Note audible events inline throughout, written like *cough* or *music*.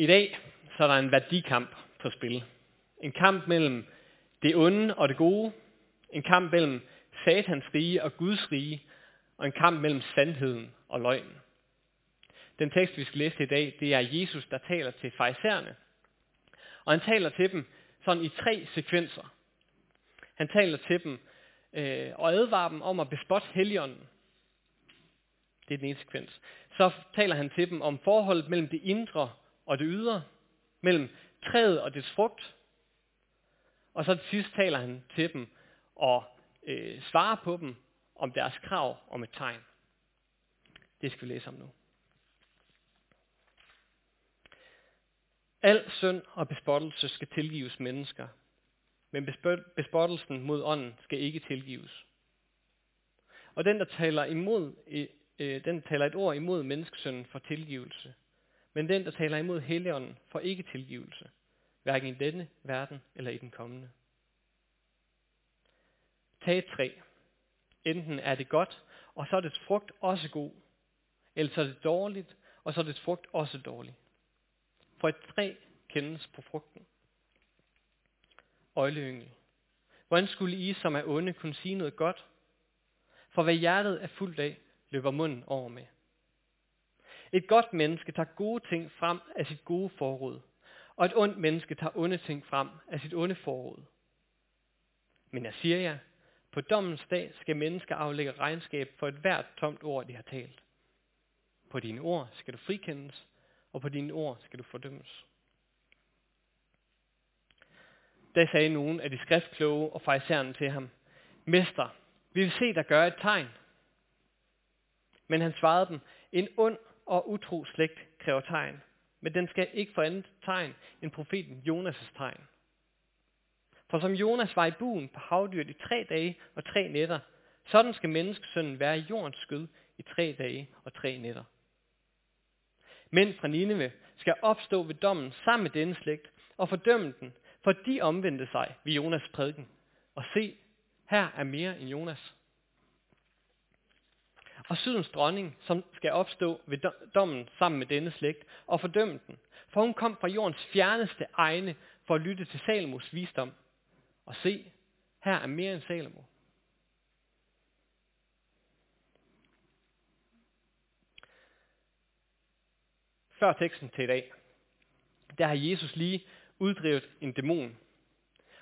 I dag så er der en værdikamp på spil. En kamp mellem det onde og det gode. En kamp mellem satans rige og Guds rige. Og en kamp mellem sandheden og løgnen. Den tekst, vi skal læse i dag, det er Jesus, der taler til fejserne. Og han taler til dem sådan i tre sekvenser. Han taler til dem øh, og advarer dem om at bespotte heligånden. Det er den ene sekvens. Så taler han til dem om forholdet mellem det indre og det ydre, mellem træet og dets frugt. Og så til sidst taler han til dem og øh, svarer på dem om deres krav om et tegn. Det skal vi læse om nu. Al synd og bespottelse skal tilgives mennesker, men bespottelsen mod ånden skal ikke tilgives. Og den, der taler, imod, øh, øh den taler et ord imod menneskesønnen for tilgivelse, men den, der taler imod Helligånden, får ikke tilgivelse, hverken i denne verden eller i den kommende. Tag et træ. Enten er det godt, og så er dets frugt også god, eller så er det dårligt, og så er dets frugt også dårlig. For et træ kendes på frugten. Øjleyngel. Hvordan skulle I, som er onde, kunne sige noget godt? For hvad hjertet er fuldt af, løber munden over med. Et godt menneske tager gode ting frem af sit gode forråd, og et ondt menneske tager onde ting frem af sit onde forråd. Men jeg siger jer, på dommens dag skal mennesker aflægge regnskab for et hvert tomt ord, de har talt. På dine ord skal du frikendes, og på dine ord skal du fordømmes. Da sagde nogen af de skriftkloge og fejserne til ham, Mester, vi vil se dig gøre et tegn. Men han svarede dem, en ond og utro slægt kræver tegn, men den skal ikke få andet tegn end profeten Jonas' tegn. For som Jonas var i buen på havdyret i tre dage og tre nætter, sådan skal menneskesønnen være i jordens skød i tre dage og tre nætter. Mænd fra Nineve skal opstå ved dommen sammen med denne slægt og fordømme den, for de omvendte sig ved Jonas prædiken. Og se, her er mere end Jonas. Og sydens dronning, som skal opstå ved dommen sammen med denne slægt og fordømme den, for hun kom fra jordens fjerneste egne for at lytte til Salomos visdom. Og se, her er mere end Salomo. Før teksten til i dag, der har Jesus lige uddrevet en dæmon.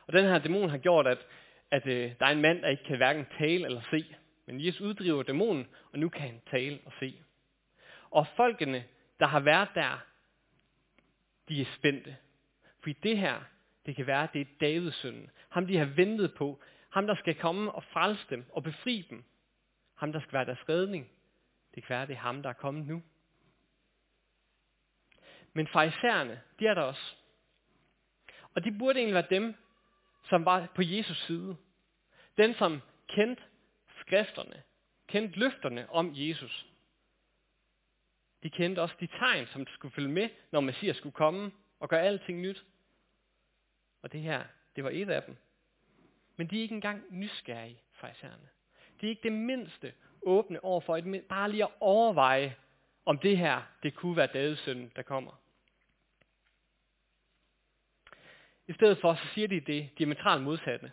Og den her dæmon har gjort, at, at øh, der er en mand, der ikke kan hverken tale eller se. Men Jesus uddriver dæmonen, og nu kan han tale og se. Og folkene, der har været der, de er spændte. Fordi det her, det kan være, det er Davids søn. Ham de har ventet på. Ham der skal komme og frelse dem og befri dem. Ham der skal være deres redning. Det kan være, det er ham, der er kommet nu. Men farisæerne, de er der også. Og de burde egentlig være dem, som var på Jesus side. Den, som kendte skrifterne, kendte løfterne om Jesus. De kendte også de tegn, som skulle følge med, når Messias skulle komme og gøre alting nyt. Og det her, det var et af dem. Men de er ikke engang nysgerrige, farisæerne. De er ikke det mindste åbne over for et, bare lige at overveje, om det her, det kunne være Davids søn, der kommer. I stedet for, så siger de det diametralt modsatte.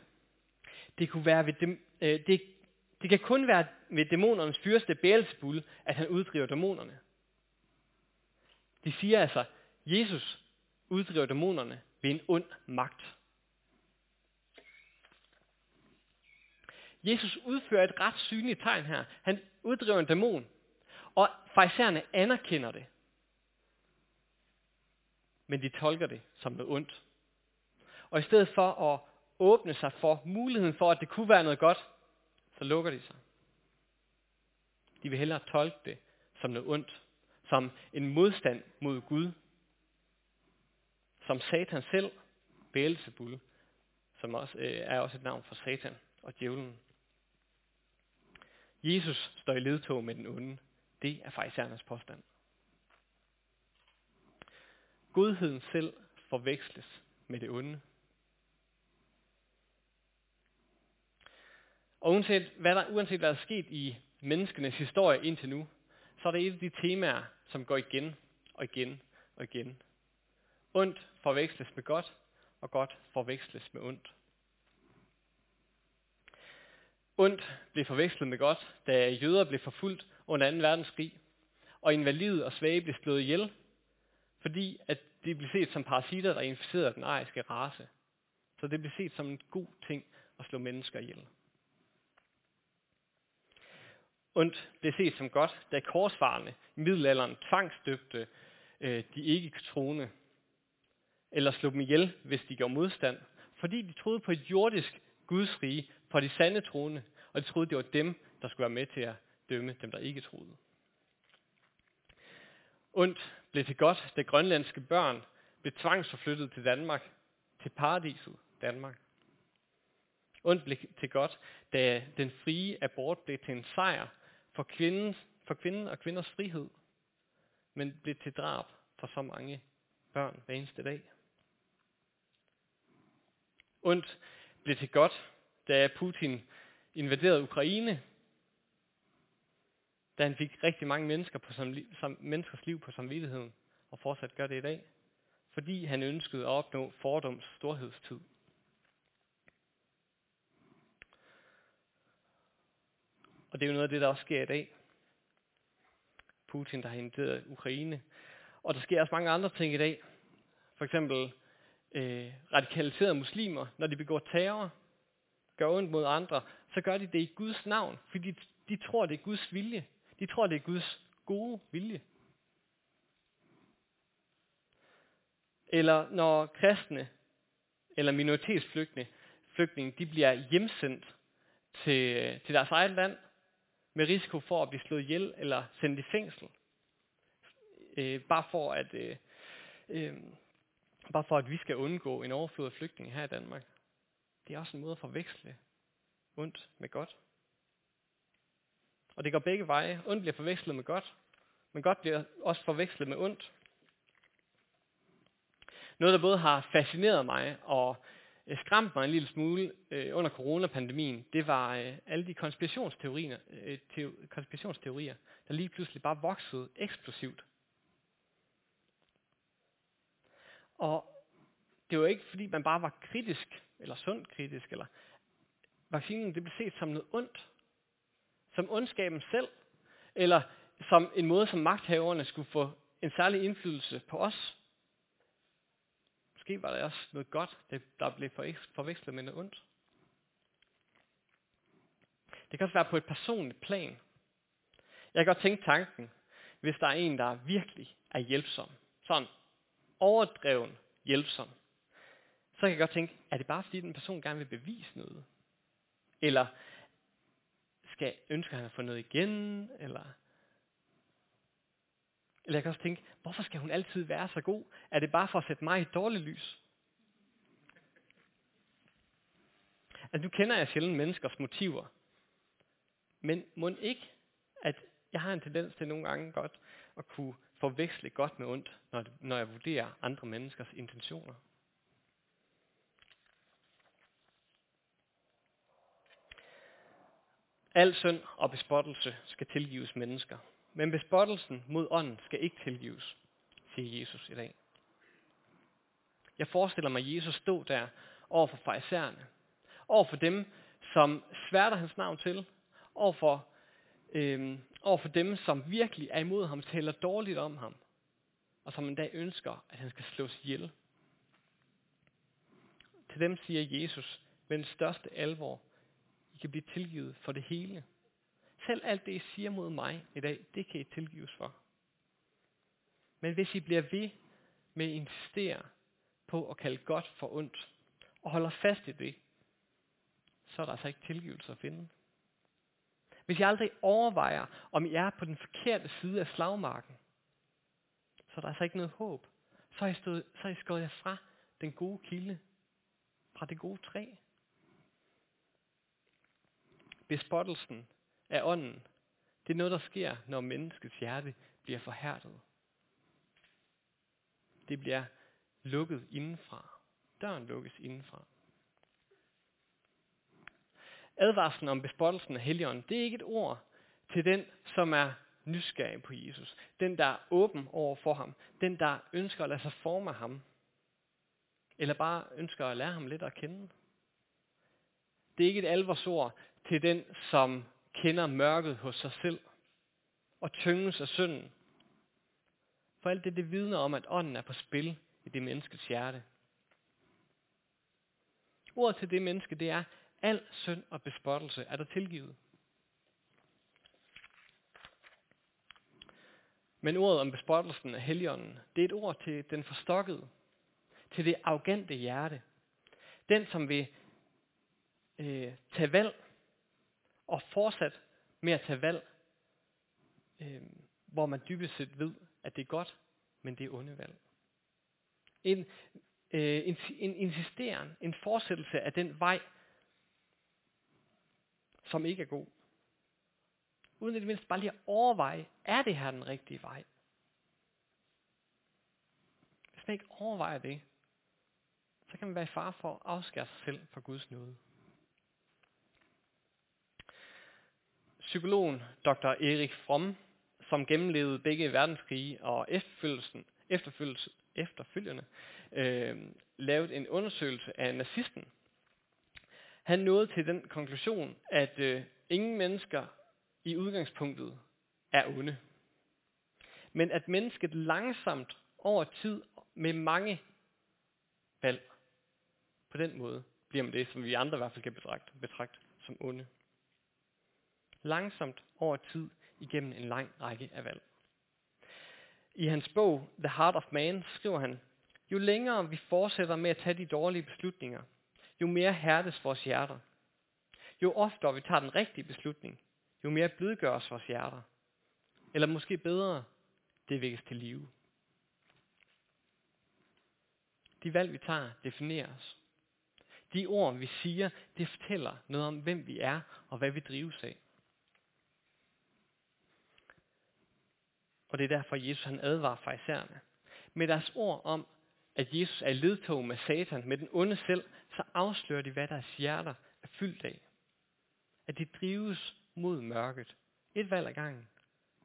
Det kunne være ved dem, øh, det, det kan kun være ved dæmonernes fyrste Beelzebul, at han uddriver dæmonerne. De siger altså, Jesus uddriver dæmonerne ved en ond magt. Jesus udfører et ret synligt tegn her. Han uddriver en dæmon, og fejserne anerkender det. Men de tolker det som noget ondt. Og i stedet for at åbne sig for muligheden for, at det kunne være noget godt, så lukker de sig. De vil hellere tolke det som noget ondt, som en modstand mod Gud, som Satan selv, Beelzebul, som også, øh, er også et navn for Satan og djævlen. Jesus står i ledtog med den onde. Det er fejsernes påstand. Godheden selv forveksles med det onde. Og uanset hvad, der, uanset hvad der er sket i menneskenes historie indtil nu, så er det et af de temaer, som går igen og igen og igen. Ondt forveksles med godt, og godt forveksles med ondt. Ondt blev forvekslet med godt, da jøder blev forfulgt under 2. verdenskrig, og invalide og svage blev slået ihjel, fordi at de blev set som parasitter, der inficerede den ariske race. Så det blev set som en god ting at slå mennesker ihjel. Ondt blev set som godt, da korsfarerne i middelalderen tvangsdøbte øh, de ikke troende, eller slog dem ihjel, hvis de gjorde modstand, fordi de troede på et jordisk Guds rige, på de sande troende, og de troede, det var dem, der skulle være med til at dømme dem, der ikke troede. Ondt blev til godt, da grønlandske børn blev tvangsforflyttet til Danmark, til paradiset Danmark. Ondt blev til godt, da den frie abort blev til en sejr for, kvinden, for kvinden og kvinders frihed, men blev til drab for så mange børn hver eneste dag. Ondt blev til godt, da Putin invaderede Ukraine, da han fik rigtig mange mennesker på som, som, menneskers liv på samvittigheden, og fortsat gør det i dag, fordi han ønskede at opnå fordoms storhedstid. Og det er jo noget af det, der også sker i dag. Putin, der har inviteret Ukraine. Og der sker også mange andre ting i dag. For eksempel øh, radikaliserede muslimer, når de begår terror, gør ondt mod andre, så gør de det i Guds navn, fordi de, de tror, det er Guds vilje. De tror, det er Guds gode vilje. Eller når kristne eller minoritetsflygtninge flygtninge, de bliver hjemsendt til, til deres eget land, med risiko for at blive slået ihjel eller sendt i fængsel. Øh, bare for at øh, øh, bare for at vi skal undgå en overflod af flygtninge her i Danmark. Det er også en måde at forveksle ondt med godt. Og det går begge veje. Ondt bliver forvekslet med godt, men godt bliver også forvekslet med ondt. Noget, der både har fascineret mig og øh, skræmt mig en lille smule øh, under coronapandemien, det var øh, alle de konspirationsteorier, øh, teo- konspirationsteorier, der lige pludselig bare voksede eksplosivt. Og det var ikke fordi man bare var kritisk, eller sundt kritisk, eller vaccinen det blev set som noget ondt, som ondskaben selv, eller som en måde, som magthaverne skulle få en særlig indflydelse på os. Måske var det også noget godt, der blev forvekslet med noget ondt. Det kan også være på et personligt plan. Jeg kan godt tænke tanken, hvis der er en, der virkelig er hjælpsom. Sådan overdreven hjælpsom. Så kan jeg godt tænke, er det bare fordi den person gerne vil bevise noget? Eller skal, ønsker han at få noget igen? Eller, eller jeg kan også tænke, hvorfor skal hun altid være så god? Er det bare for at sætte mig i dårligt lys? Altså, nu kender jeg sjældent menneskers motiver. Men må ikke, at jeg har en tendens til nogle gange godt at kunne forveksle godt med ondt, når, når jeg vurderer andre menneskers intentioner. Al synd og bespottelse skal tilgives mennesker, men bespottelsen mod ånden skal ikke tilgives, siger Jesus i dag. Jeg forestiller mig Jesus stå der over for farisæerne, over for dem, som sværter hans navn til, over for øh, over for dem, som virkelig er imod ham, taler dårligt om ham, og som endda ønsker, at han skal slås ihjel. Til dem siger Jesus med den største alvor, I kan blive tilgivet for det hele. Selv alt det, I siger mod mig i dag, det kan I tilgives for. Men hvis I bliver ved med at insistere på at kalde godt for ondt, og holder fast i det, så er der altså ikke tilgivelse at finde. Hvis I aldrig overvejer, om I er på den forkerte side af slagmarken, så er der altså ikke noget håb. Så er I, stået, så er I skåret jer fra den gode kilde, fra det gode træ. Bespottelsen af ånden, det er noget, der sker, når menneskets hjerte bliver forhærdet. Det bliver lukket indenfra. Døren lukkes indenfra. Advarslen om bespottelsen af Helligånden, det er ikke et ord til den, som er nysgerrig på Jesus. Den, der er åben over for ham. Den, der ønsker at lade sig forme af ham. eller bare ønsker at lære ham lidt at kende. Det er ikke et alvorsord til den, som kender mørket hos sig selv og tynges af synden. For alt det, det vidner om, at ånden er på spil i det menneskets hjerte. Ordet til det menneske, det er, al synd og bespottelse er der tilgivet. Men ordet om bespottelsen af heligånden, det er et ord til den forstokkede, til det arrogante hjerte. Den, som vil øh, tage valg og fortsat med at tage valg, øh, hvor man dybest set ved, at det er godt, men det er onde valg. En, øh, en, en insisteren, en fortsættelse af den vej, som ikke er god. Uden at det mindst bare lige at overveje, er det her den rigtige vej? Hvis man ikke overvejer det, så kan man være i fare for at afskære sig selv fra Guds nåde. Psykologen Dr. Erik Fromm, som gennemlevede begge verdenskrige og efterfølgelsen, efterfølgelse, efterfølgende, øh, lavet en undersøgelse af nazisten. Han nåede til den konklusion, at øh, ingen mennesker i udgangspunktet er onde. Men at mennesket langsomt over tid med mange valg, på den måde bliver man det, som vi andre i hvert fald kan betragte, betragte som onde. Langsomt over tid igennem en lang række af valg. I hans bog The Heart of Man skriver han, jo længere vi fortsætter med at tage de dårlige beslutninger, jo mere hærdes vores hjerter. Jo oftere vi tager den rigtige beslutning, jo mere blødgøres vores hjerter. Eller måske bedre, det vækkes til live. De valg, vi tager, definerer os. De ord, vi siger, det fortæller noget om, hvem vi er og hvad vi drives af. Og det er derfor, Jesus han advarer farisæerne. Med deres ord om, at Jesus er ledtog med Satan, med den onde selv, så afslører de, hvad deres hjerter er fyldt af. At de drives mod mørket. Et valg ad gangen.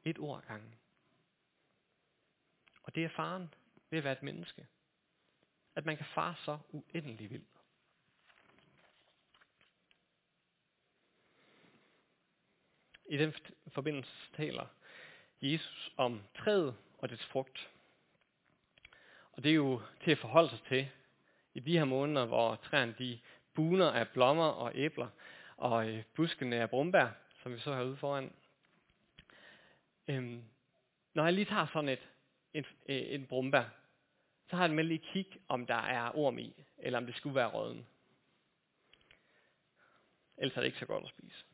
Et ord ad gangen. Og det er faren ved at være et menneske. At man kan fare så uendelig vildt. I den forbindelse taler Jesus om træet og dets frugt. Og det er jo til at forholde sig til i de her måneder, hvor træerne de buner af blommer og æbler, og øh, buskene af brumbær, som vi så herude foran. Øhm, når jeg lige tager sådan et, et, øh, et, brumbær, så har jeg med lige kig, om der er orm i, eller om det skulle være råden. Ellers er det ikke så godt at spise.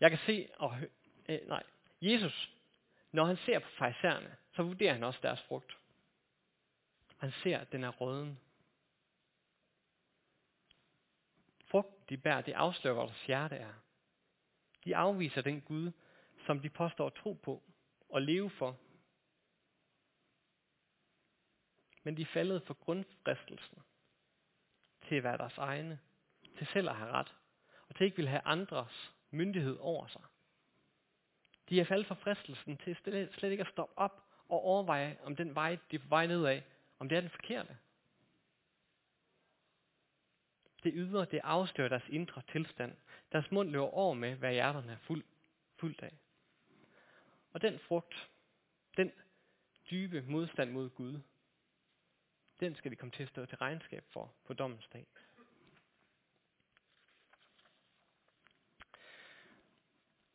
Jeg kan se og øh, nej, Jesus, når han ser på fejserne, så vurderer han også deres frugt. Han ser, at den er røden. Frugt, de bærer, det afslører, hvor deres hjerte er. De afviser den Gud, som de påstår at tro på og leve for. Men de er faldet for grundfristelsen til at være deres egne, til selv at have ret, og til ikke vil have andres myndighed over sig. De er faldet for fristelsen til slet ikke at stoppe op og overveje, om den vej, de er på vej nedad, om det er den forkerte. Det ydre, det afslører deres indre tilstand. Deres mund løber over med, hvad hjerterne er fuld, fuldt af. Og den frugt, den dybe modstand mod Gud, den skal vi komme til at stå til regnskab for på dommens dag.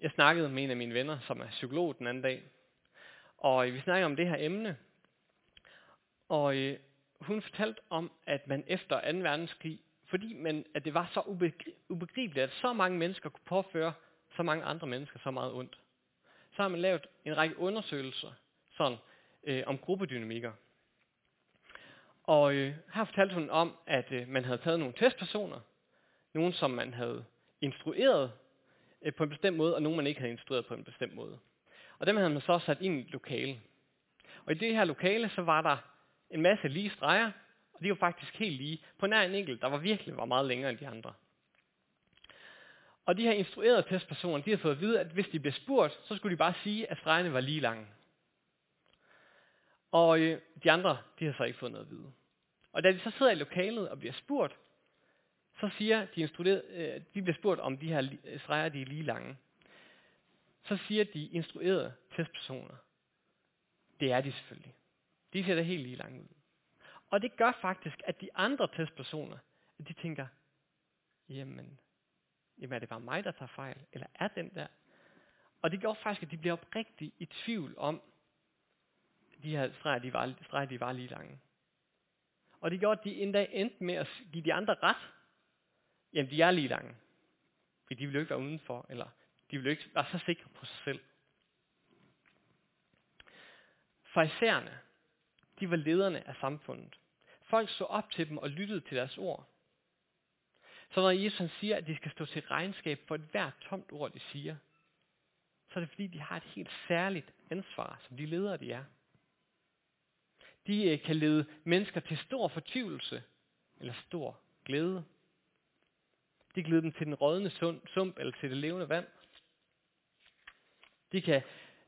Jeg snakkede med en af mine venner, som er psykolog den anden dag, og øh, vi snakkede om det her emne, og øh, hun fortalte om, at man efter 2. verdenskrig, fordi man, at det var så ubegribeligt, at så mange mennesker kunne påføre så mange andre mennesker så meget ondt, så har man lavet en række undersøgelser sådan, øh, om gruppedynamikker. Og øh, her fortalte hun om, at øh, man havde taget nogle testpersoner, nogen som man havde instrueret øh, på en bestemt måde, og nogle man ikke havde instrueret på en bestemt måde. Og dem havde man så sat ind i et lokale. Og i det her lokale, så var der en masse lige streger, og de var faktisk helt lige, på nær en enkelt, der var virkelig var meget længere end de andre. Og de her instruerede testpersoner, de har fået at vide, at hvis de blev spurgt, så skulle de bare sige, at stregerne var lige lange. Og øh, de andre, de har så ikke fået noget at vide. Og da de så sidder i lokalet og bliver spurgt, så siger de instruerede, øh, de bliver spurgt om de her øh, streger, de er lige lange. Så siger de instruerede testpersoner, det er de selvfølgelig. De ser da helt lige lange ud. Og det gør faktisk, at de andre testpersoner, de tænker, jamen, jamen er det bare mig, der tager fejl? Eller er den der? Og det gjorde faktisk, at de blev oprigtigt i tvivl om, de her streger, de var, streger, de var lige lange. Og det gjorde, at de endda endte med at give de andre ret. Jamen, de er lige lange. For de vil jo ikke være udenfor, eller de vil jo ikke være så sikre på sig selv. Farisæerne, de var lederne af samfundet. Folk så op til dem og lyttede til deres ord. Så når Jesus siger, at de skal stå til regnskab for et hvert tomt ord, de siger, så er det fordi, de har et helt særligt ansvar, som de ledere de er. De eh, kan lede mennesker til stor fortvivlelse eller stor glæde. De kan lede dem til den rådne sump eller til det levende vand. De kan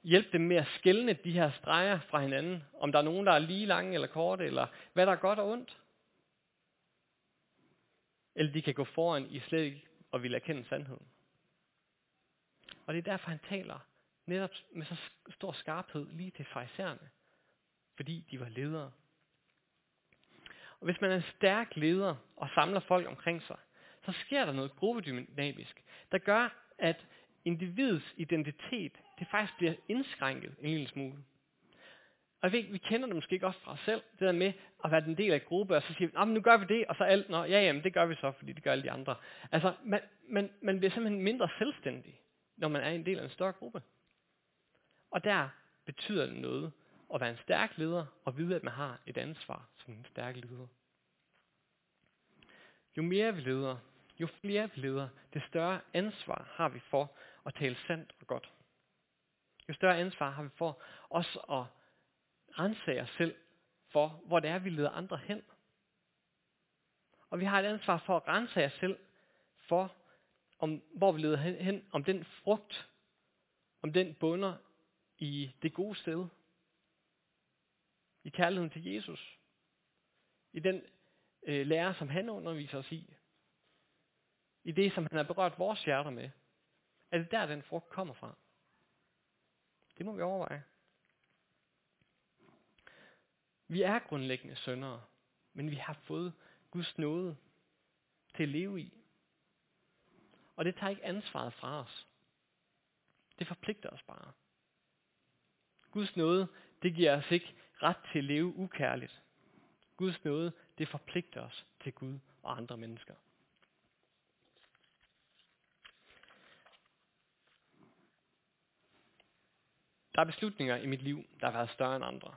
hjælpe dem med at skælne de her streger fra hinanden, om der er nogen, der er lige lange eller korte, eller hvad der er godt og ondt. Eller de kan gå foran i slet ikke og vil erkende sandheden. Og det er derfor, han taler netop med så stor skarphed lige til farisæerne, fordi de var ledere. Og hvis man er en stærk leder og samler folk omkring sig, så sker der noget gruppedynamisk, der gør, at individets identitet, det faktisk bliver indskrænket en lille smule. Og jeg ved, vi kender det måske ikke også fra os selv, det der med at være en del af en gruppe, og så siger vi, nu gør vi det, og så alt, nå, ja, jamen, det gør vi så, fordi det gør alle de andre. Altså, man, man, man bliver simpelthen mindre selvstændig, når man er en del af en større gruppe. Og der betyder det noget at være en stærk leder, og vide, at man har et ansvar som en stærk leder. Jo mere vi leder, jo flere vi leder, det større ansvar har vi for at tale sandt og godt. Jo større ansvar har vi for os at rense os selv for, hvor det er, vi leder andre hen. Og vi har et ansvar for at rense os selv for, om, hvor vi leder hen, om den frugt, om den bunder i det gode sted. I kærligheden til Jesus. I den øh, lære, som han underviser os i i det, som han har berørt vores hjerter med? Er det der, den frugt kommer fra? Det må vi overveje. Vi er grundlæggende syndere, men vi har fået Guds nåde til at leve i. Og det tager ikke ansvaret fra os. Det forpligter os bare. Guds nåde, det giver os ikke ret til at leve ukærligt. Guds nåde, det forpligter os til Gud og andre mennesker. Der er beslutninger i mit liv, der har været større end andre.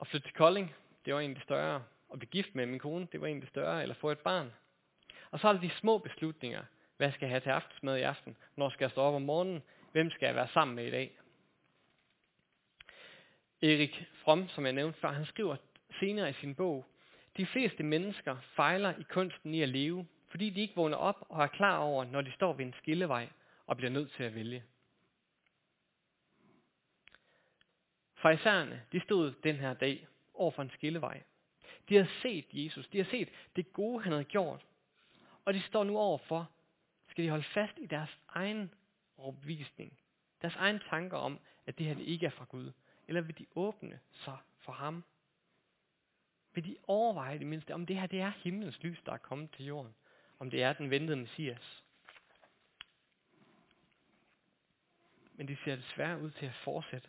At flytte til Kolding, det var egentlig større. At blive gift med min kone, det var egentlig større. Eller få et barn. Og så er der de små beslutninger. Hvad skal jeg have til aftensmad i aften? Når skal jeg stå op om morgenen? Hvem skal jeg være sammen med i dag? Erik Fromm, som jeg nævnte før, han skriver senere i sin bog, de fleste mennesker fejler i kunsten i at leve, fordi de ikke vågner op og er klar over, når de står ved en skillevej og bliver nødt til at vælge. Farisæerne, de stod den her dag over for en skillevej. De har set Jesus, de har set det gode, han havde gjort. Og de står nu over for, skal de holde fast i deres egen opvisning, deres egen tanker om, at det her det ikke er fra Gud, eller vil de åbne sig for ham? Vil de overveje det mindste, om det her det er himlens lys, der er kommet til jorden? Om det er den ventede Messias? Men de ser desværre ud til at fortsætte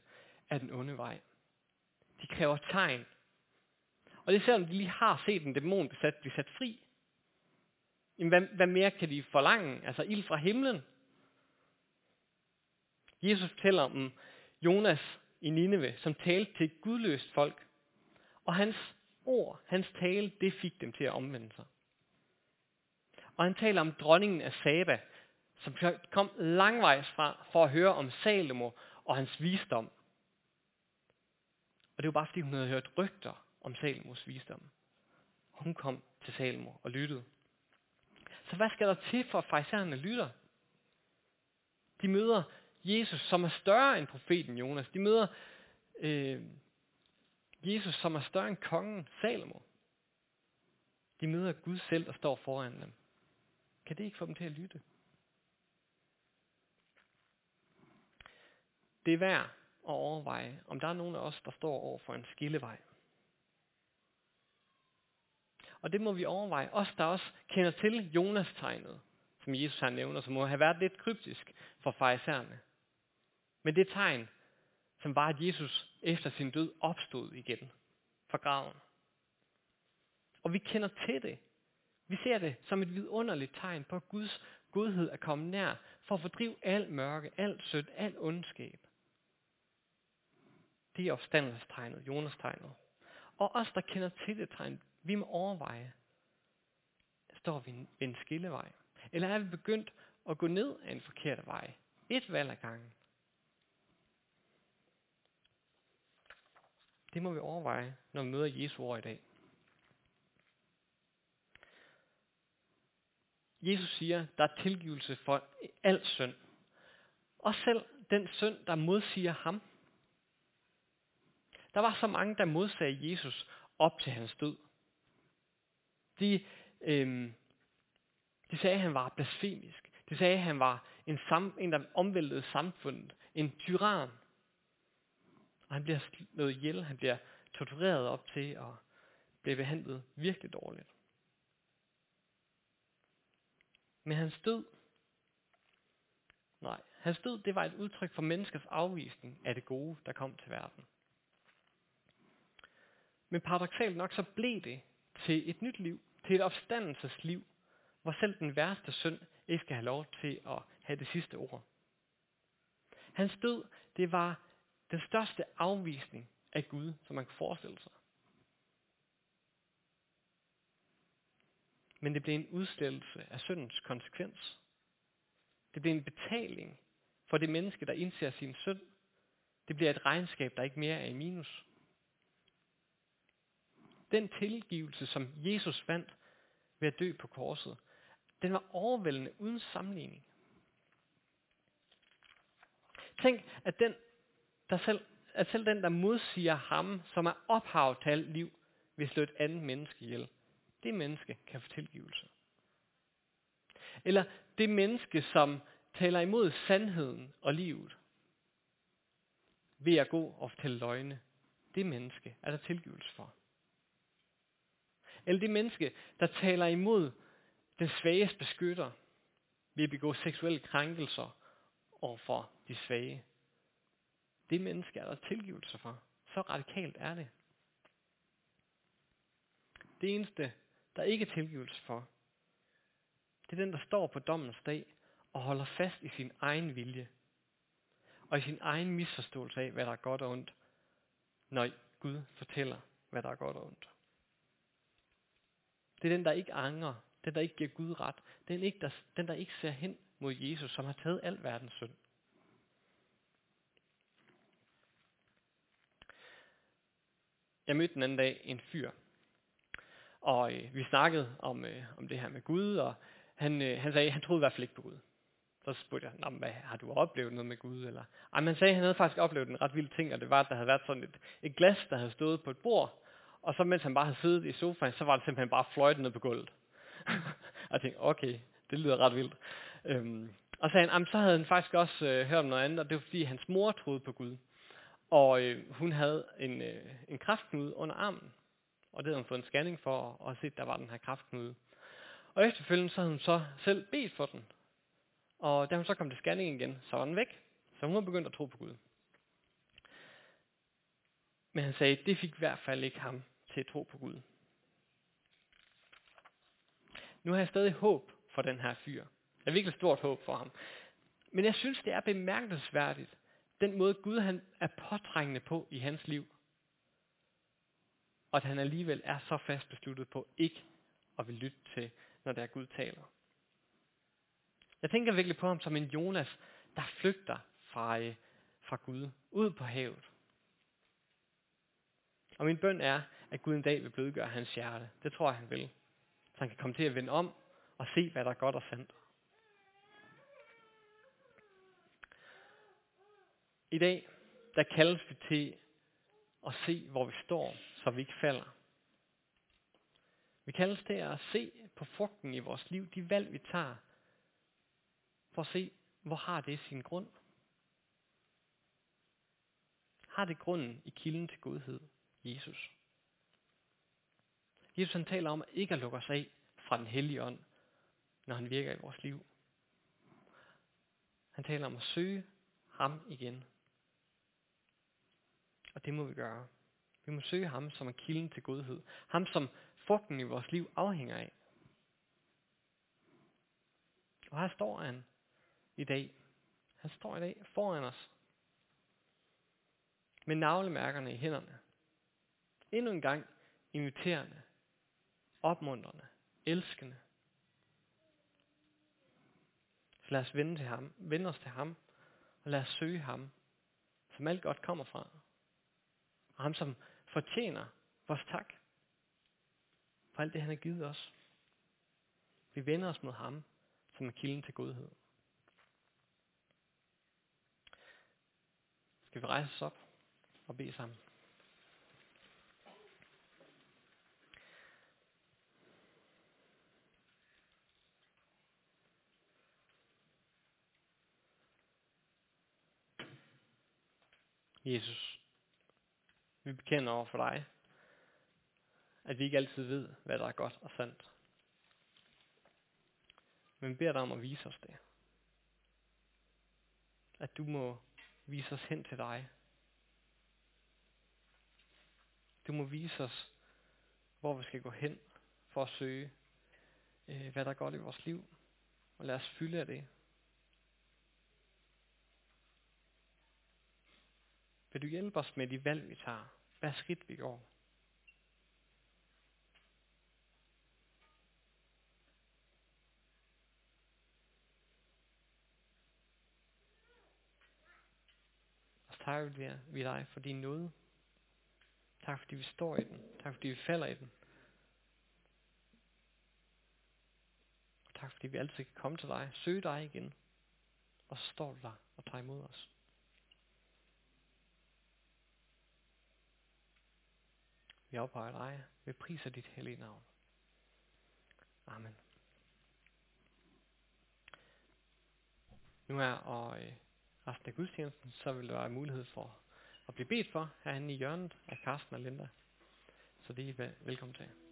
af den onde vej. De kræver tegn. Og det er selvom de lige har set en dæmon besat blive sat fri. Jamen, hvad, hvad mere kan de forlange? Altså ild fra himlen? Jesus fortæller om Jonas i Nineve, som talte til et gudløst folk. Og hans ord, hans tale, det fik dem til at omvende sig. Og han taler om dronningen af Saba, som kom langvejs fra for at høre om Salomo og hans visdom. Og det var bare fordi, hun havde hørt rygter om Salmos visdom. Hun kom til Salmo og lyttede. Så hvad skal der til for, at fejserne lytter? De møder Jesus, som er større end profeten Jonas. De møder øh, Jesus, som er større end kongen Salomo. De møder Gud selv, der står foran dem. Kan det ikke få dem til at lytte? Det er værd at overveje, om der er nogen af os, der står over for en skillevej. Og det må vi overveje. Os, der også kender til Jonas-tegnet, som Jesus har nævner, som må have været lidt kryptisk for farisæerne. Men det tegn, som var, at Jesus efter sin død opstod igen fra graven. Og vi kender til det. Vi ser det som et vidunderligt tegn på, at Guds godhed er kommet nær for at fordrive alt mørke, alt sødt, alt ondskab. Det er opstandelsestegnet, Jonas-tegnet. Og os, der kender til det tegn, vi må overveje, står vi ved en skillevej? Eller er vi begyndt at gå ned af en forkert vej? Et valg ad gangen. Det må vi overveje, når vi møder Jesu ord i dag. Jesus siger, der er tilgivelse for al synd. Og selv den synd, der modsiger ham. Der var så mange, der modsagde Jesus op til hans død. De, øhm, de sagde, at han var blasfemisk. De sagde, at han var en, sam, en der omvæltede samfundet. En tyran. Og han bliver slået ihjel. Han bliver tortureret op til og bliver behandlet virkelig dårligt. Men hans død, nej, hans død, det var et udtryk for menneskets afvisning af det gode, der kom til verden. Men paradoxalt nok så blev det til et nyt liv, til et opstandelsesliv, hvor selv den værste synd ikke skal have lov til at have det sidste ord. Hans død, det var den største afvisning af Gud, som man kan forestille sig. Men det blev en udstillelse af syndens konsekvens. Det blev en betaling for det menneske, der indser sin synd. Det bliver et regnskab, der ikke mere er i minus. Den tilgivelse, som Jesus vandt ved at dø på korset, den var overvældende uden sammenligning. Tænk, at, den, der selv, at selv den, der modsiger ham, som er ophav til alt liv, vil slå et andet menneske ihjel. Det menneske kan få tilgivelse. Eller det menneske, som taler imod sandheden og livet, ved at gå og fortælle løgne, det menneske er der tilgivelse for. Eller det menneske, der taler imod den svages beskytter ved at begå seksuelle krænkelser overfor de svage. Det menneske er der tilgivelse for. Så radikalt er det. Det eneste, der ikke er tilgivelse for, det er den, der står på dommens dag og holder fast i sin egen vilje. Og i sin egen misforståelse af, hvad der er godt og ondt, når Gud fortæller, hvad der er godt og ondt. Det er den, der ikke angrer. Den, der ikke giver Gud ret. Den, ikke, der, den, der ikke ser hen mod Jesus, som har taget al verdens synd. Jeg mødte den anden dag en fyr, og øh, vi snakkede om, øh, om det her med Gud, og han, øh, han sagde, at han troede i hvert fald ikke på Gud. Så spurgte jeg, hvad, har du oplevet noget med Gud? Eller? Ej, man sagde, at han havde faktisk oplevet en ret vild ting, og det var, at der havde været sådan et, et glas, der havde stået på et bord, og så mens han bare havde siddet i sofaen, så var det simpelthen bare fløjtet ned på gulvet. og *laughs* jeg tænkte, okay, det lyder ret vildt. Øhm, og så, han, så havde han faktisk også øh, hørt om noget andet, og det var fordi hans mor troede på Gud. Og øh, hun havde en, øh, en kraftknude under armen. Og det havde hun fået en scanning for, og set, der var den her kraftknude. Og efterfølgende så havde hun så selv bedt for den. Og da hun så kom til scanning igen, så var den væk. Så hun havde begyndt at tro på Gud. Men han sagde, det fik i hvert fald ikke ham til at tro på Gud. Nu har jeg stadig håb for den her fyr. Jeg har virkelig stort håb for ham. Men jeg synes, det er bemærkelsesværdigt, den måde Gud han er påtrængende på i hans liv. Og at han alligevel er så fast besluttet på ikke at vil lytte til, når der er Gud taler. Jeg tænker virkelig på ham som en Jonas, der flygter fra, øh, fra Gud ud på havet. Og min bøn er, at Gud en dag vil blødgøre hans hjerte. Det tror jeg, han vil. Så han kan komme til at vende om og se, hvad der er godt og sandt. I dag, der kaldes vi til og se, hvor vi står, så vi ikke falder. Vi kaldes til at se på frugten i vores liv, de valg vi tager, for at se, hvor har det sin grund. Har det grunden i kilden til godhed, Jesus? Jesus han taler om ikke at lukke os af fra den hellige ånd, når han virker i vores liv. Han taler om at søge ham igen. Og det må vi gøre. Vi må søge ham, som er kilden til godhed. Ham, som frugten i vores liv afhænger af. Og her står han i dag. Han står i dag foran os. Med navlemærkerne i hænderne. Endnu en gang inviterende, opmuntrende, elskende. Så lad os vende, til ham, vende os til ham, og lad os søge ham, som alt godt kommer fra. Og ham, som fortjener vores tak for alt det, han har givet os. Vi vender os mod ham, som er kilden til godhed. Skal vi rejse os op og bede sammen? Jesus, vi bekender over for dig, at vi ikke altid ved, hvad der er godt og sandt. Men vi beder dig om at vise os det. At du må vise os hen til dig. Du må vise os, hvor vi skal gå hen for at søge, øh, hvad der er godt i vores liv. Og lad os fylde af det. Vil du hjælpe os med de valg, vi tager? Hvad skridt vi går? Og så takker vi dig for din nåde. Tak fordi vi står i den. Tak fordi vi falder i den. Tak fordi vi altid kan komme til dig, søge dig igen. Og så står du der og tager imod os. Vi ophøjer dig. Vi priser dit hellige navn. Amen. Nu er og øh, resten af gudstjenesten, så vil der være mulighed for at blive bedt for herinde i hjørnet af Karsten og Linda. Så det er velkommen til.